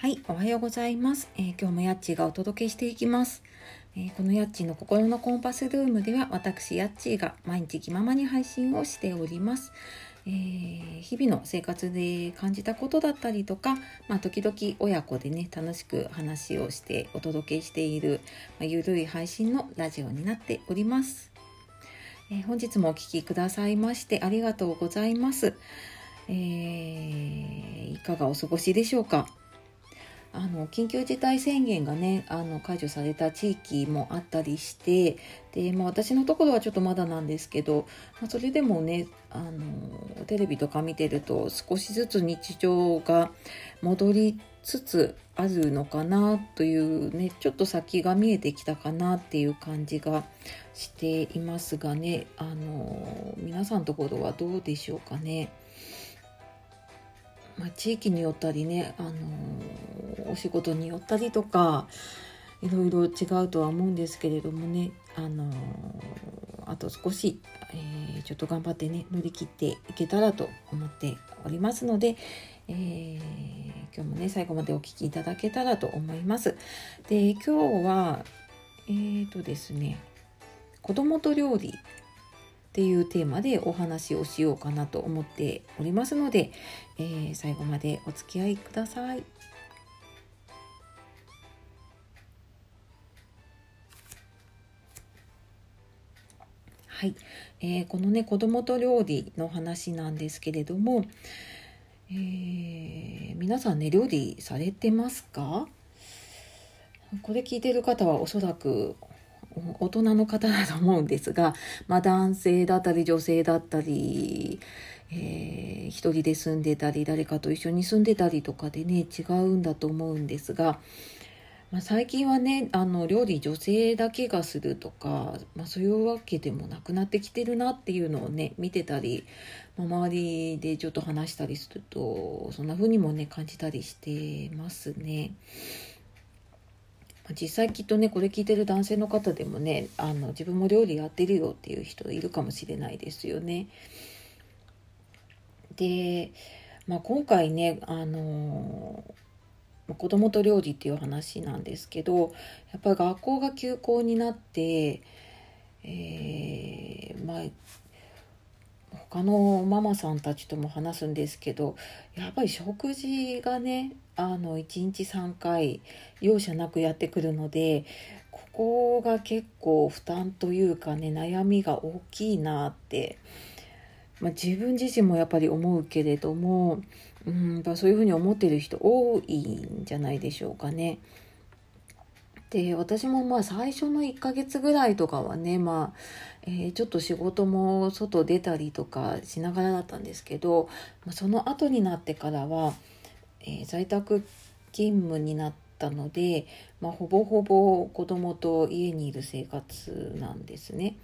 はい、おはようございます。えー、今日もやっちーがお届けしていきます。えー、このやっちーの心のコンパスルームでは私やっちーが毎日気ままに配信をしております。えー、日々の生活で感じたことだったりとか、まあ、時々親子でね楽しく話をしてお届けしている、まあ、ゆるい配信のラジオになっております。え、本日もお聴きくださいましてありがとうございます。え、いかがお過ごしでしょうか？あの緊急事態宣言がねあの解除された地域もあったりしてで、まあ、私のところはちょっとまだなんですけど、まあ、それでもねあのテレビとか見てると少しずつ日常が戻りつつあるのかなというねちょっと先が見えてきたかなっていう感じがしていますがねあの皆さんのところはどうでしょうかね。まあ、地域によったりね、あのお仕事によったりとかいろいろ違うとは思うんですけれどもね、あのあと少し、えー、ちょっと頑張ってね乗り切っていけたらと思っておりますので、えー、今日もね最後までお聴きいただけたらと思います。で今日はえーとですね子供と料理っていうテーマでお話をしようかなと思っておりますので、えー、最後までお付き合いください。はい、えー、このね子供と料理の話なんですけれども、えー、皆さんね料理されてますか？これ聞いてる方はおそらく大人の方だと思うんですが、まあ、男性だったり女性だったり、えー、一人で住んでたり誰かと一緒に住んでたりとかでね違うんだと思うんですが、まあ、最近はねあの料理女性だけがするとか、まあ、そういうわけでもなくなってきてるなっていうのをね見てたり、まあ、周りでちょっと話したりするとそんな風にもね感じたりしてますね。実際きっとねこれ聞いてる男性の方でもねあの自分も料理やってるよっていう人いるかもしれないですよね。で、まあ、今回ねあの子供と料理っていう話なんですけどやっぱり学校が休校になって、えー、まあ他のママさんたちとも話すんですけどやっぱり食事がねあの1日3回容赦なくやってくるのでここが結構負担というかね悩みが大きいなって、まあ、自分自身もやっぱり思うけれどもうんそういうふうに思ってる人多いんじゃないでしょうかね。で私もまあ最初の1ヶ月ぐらいとかはねまあ、えー、ちょっと仕事も外出たりとかしながらだったんですけど、その後になってからは、えー、在宅勤務になったので、まあ、ほぼほぼ子供と家にいる生活なんですね。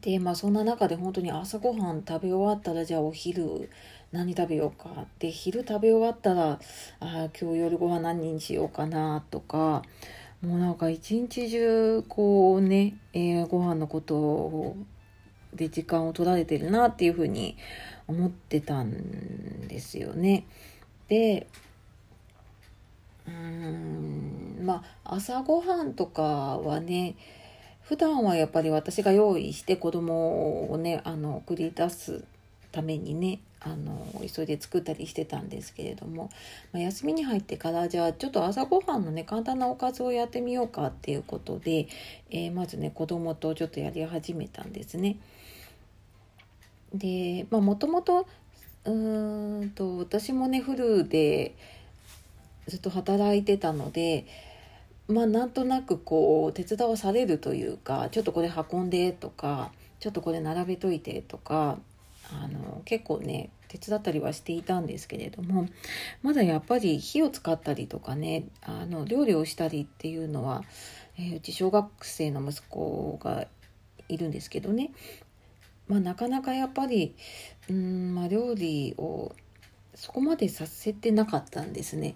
でまあそんな中で本当に朝ごはん食べ終わったらじゃあお昼何食べようかで昼食べ終わったらあ今日夜ご飯何にしようかなとかもうなんか一日中こうね、えー、ご飯のことで時間を取られてるなっていうふうに思ってたんですよね。でうーんまあ朝ごはんとかはね普段はやっぱり私が用意して子供をねあの送り出すためにねあの急いで作ったりしてたんですけれども、まあ、休みに入ってからじゃあちょっと朝ごはんのね簡単なおかずをやってみようかっていうことで、えー、まずね子供とちょっとやり始めたんですね。でもともとうんと私もねフルでずっと働いてたのでまあなんとなくこう手伝わされるというかちょっとこれ運んでとかちょっとこれ並べといてとかあの結構ね手伝ったりはしていたんですけれどもまだやっぱり火を使ったりとかねあの料理をしたりっていうのは、えー、うち小学生の息子がいるんですけどね、まあ、なかなかやっぱりうん、まあ、料理をそこまでさせてなかったんですね。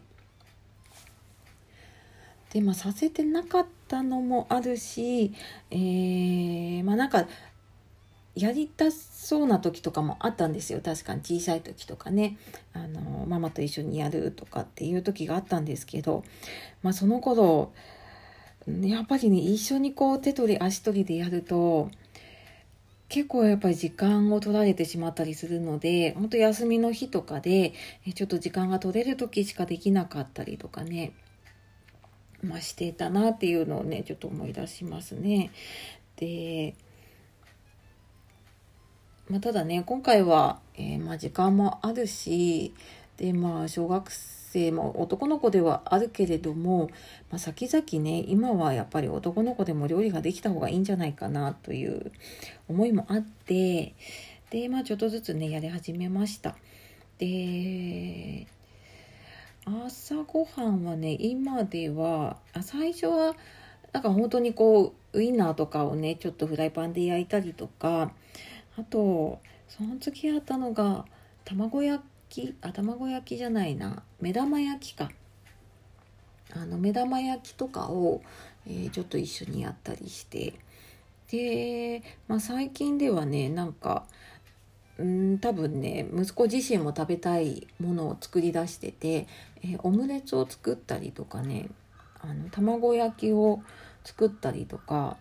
でまあさせてなかったのもあるし、えー、まあなんかやりたそうな時とかもあったんですよ。確かに。小さい時とかね。あのママと一緒にやるとかっていう時があったんですけど、まあ、その頃やっぱりね一緒にこう手取り足取りでやると結構やっぱり時間を取られてしまったりするので本当休みの日とかでちょっと時間が取れる時しかできなかったりとかね。まあ、していたなっていうのをねちょっと思い出しますね。でまあ、ただね今回は、えー、まあ、時間もあるしでまあ小学生も男の子ではあるけれども、まあ、先々ね今はやっぱり男の子でも料理ができた方がいいんじゃないかなという思いもあってでまあちょっとずつねやり始めました。で朝ごはんはね今ではあ最初はなんか本当にこうウインナーとかをねちょっとフライパンで焼いたりとかあとその次やったのが卵焼きあ卵焼きじゃないな目玉焼きか。あの目玉焼きとかを、えー、ちょっと一緒にやったりして。で、まあ、最近ではねなんかうん多分ね息子自身も食べたいものを作り出してて、えー、オムレツを作ったりとかねあの卵焼きを作ったりとか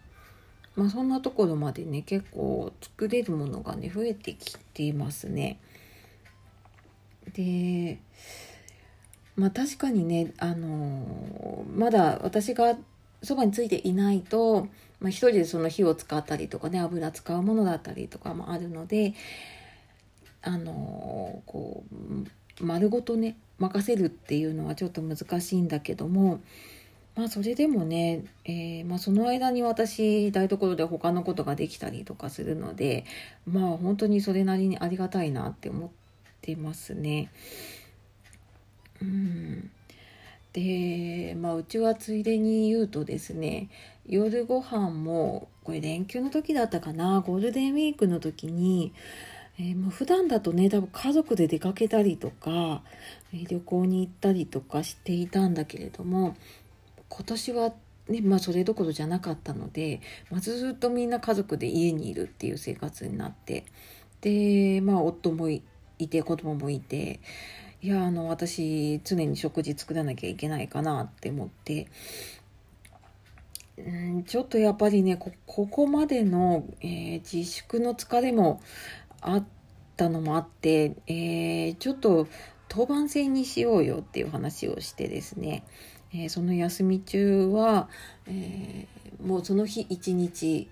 まあ、そんなところまでね結構作れるものがね増えてきていますね。でまあ確かにねあのまだ私がそばについていないと、まあ、一人でその火を使ったりとかね油使うものだったりとかもあるのであのこう丸ごとね任せるっていうのはちょっと難しいんだけどもまあそれでもね、えー、まあ、その間に私台所で他のことができたりとかするのでまあ本当にそれなりにありがたいなって思ってますね。うん、で、まあ、うちはついでに言うとですね夜ご飯もこれ連休の時だったかなゴールデンウィークの時にえー、ま、普段だとね多分家族で出かけたりとか、え旅行に行ったりとかしていたんだけれども今年はねまあそれどころじゃなかったので、ま、ずっとみんな家族で家にいるっていう生活になってでまあ夫もいて子供もいていやあの私常に食事作らなきゃいけないかなって思ってうんちょっとやっぱりねここまでの、えー、自粛の疲れもあったのもあって、えー、ちょっと当番制にしようよっていう話をしてですねえー、その休み中は、えー、もうその日一日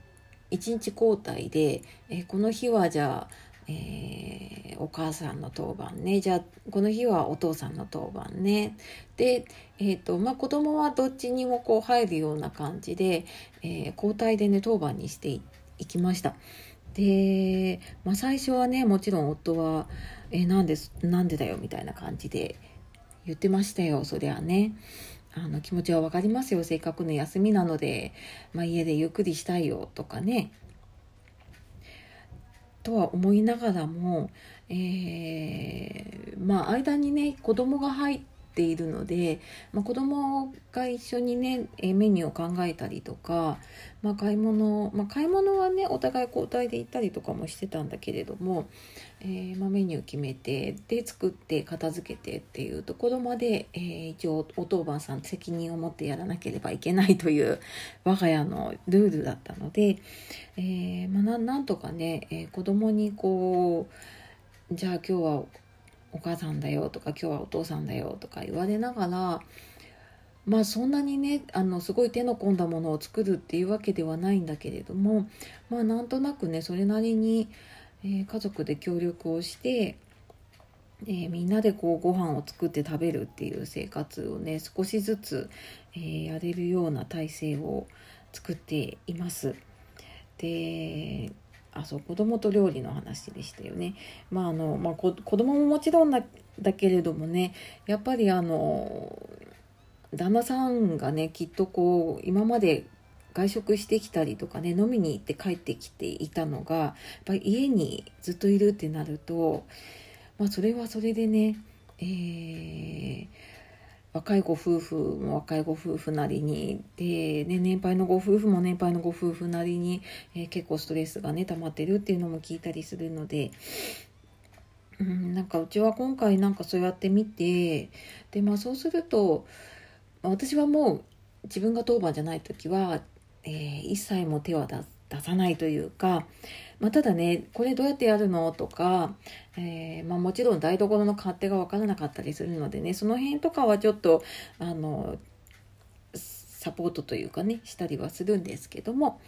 一日交代で、えー、この日はじゃあ、えお母さんの当番ねじゃあこの日はお父さんの当番ねで、えーとまあ、子供はどっちにもこう入るような感じで、え交代でね当番にしていきました。で、まあ、最初はねもちろん夫は「え、なんでなんでだよ」みたいな感じで言ってましたよそりゃね。あの気持ちは分かりますよせっかくの休みなので、まあ、家でゆっくりしたいよとかねとは思いながらも、えー、まあ間にね子供が入ってているので、まあ、子供が一緒にねメニューを考えたりとか、まあ、買い物、まあ、買い物はねお互い交代で行ったりとかもしてたんだけれども、えー、まメニュー決めてで作って片付けてっていうところまで、えー、一応お当番さん責任を持ってやらなければいけないという我が家のルールだったので、えー、ま、なんとかね、えー、子供にこうじゃあ今日はお母さんだよとか今日はお父さんだよとか言われながらまあそんなにねあのすごい手の込んだものを作るっていうわけではないんだけれどもまあなんとなくねそれなりに、えー、家族で協力をして、えー、みんなでこうご飯を作って食べるっていう生活をね少しずつ、えー、やれるような体制を作っています。であそう子供と料理の話でしたよね。まああのまあ、子供ももちろんだだけれどもねやっぱりあの旦那さんがねきっとこう今まで外食してきたりとかね飲みに行って帰ってきていたのがやっぱり家にずっといるってなると、まあ、それはそれでね、えー、若いご夫婦も若いご夫婦なりにで、ね、年配のご夫婦も年配のご夫婦なりに、えー、結構ストレスがね溜まってるっていうのも聞いたりするので。うん、なんかうちは今回なんかそうやって見てでまあそうすると私はもう自分が当番じゃない時は、えー、一切も手は出出さないというか、まあ、ただねこれどうやってやるのとか、えー、まあ、もちろん台所の勝手が分からなかったりするのでねその辺とかはちょっとあのサポートというかねしたりはするんですけども、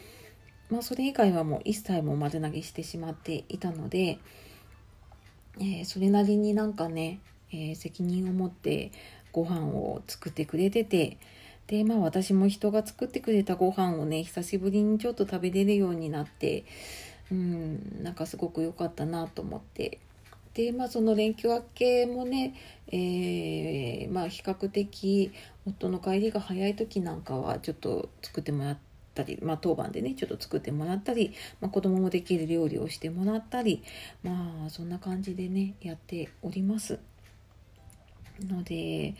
まあ、それ以外はもう一切も丸投げしてしまっていたので、えー、それなりになんかね、え責任を持ってご飯を作ってくれててでまあ私も人が作ってくれたご飯をね久しぶりにちょっと食べれるようになってうんなんかすごく良かったなと思ってでまあその連休明けもね、えー、まあ比較的夫の帰りが早い時なんかはちょっと作ってもらったり、まあ、当番でねちょっと作ってもらったり、まあ、子供もできる料理をしてもらったりまあそんな感じでねやっております。ので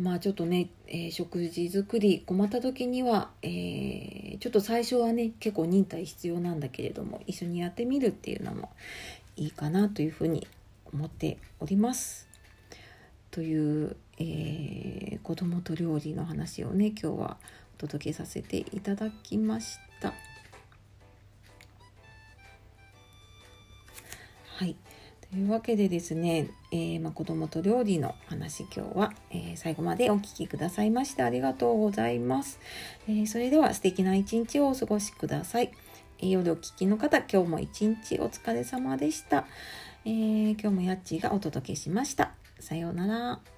まあちょっとね、えー、食事作り困った時には、えー、ちょっと最初はね結構忍耐必要なんだけれども一緒にやってみるっていうのもいいかなというふうに思っております。という、えー、子供と料理の話をね今日はお届けさせていただきました。はいというわけでですね、えー、まあ、子供と料理の話今日は、えー、最後までお聴きくださいましてありがとうございます。えー、それでは素敵な一日をお過ごしください。え夜お聴きの方、今日も一日お疲れ様でした。え今日もやっちーがお届けしました。さようなら。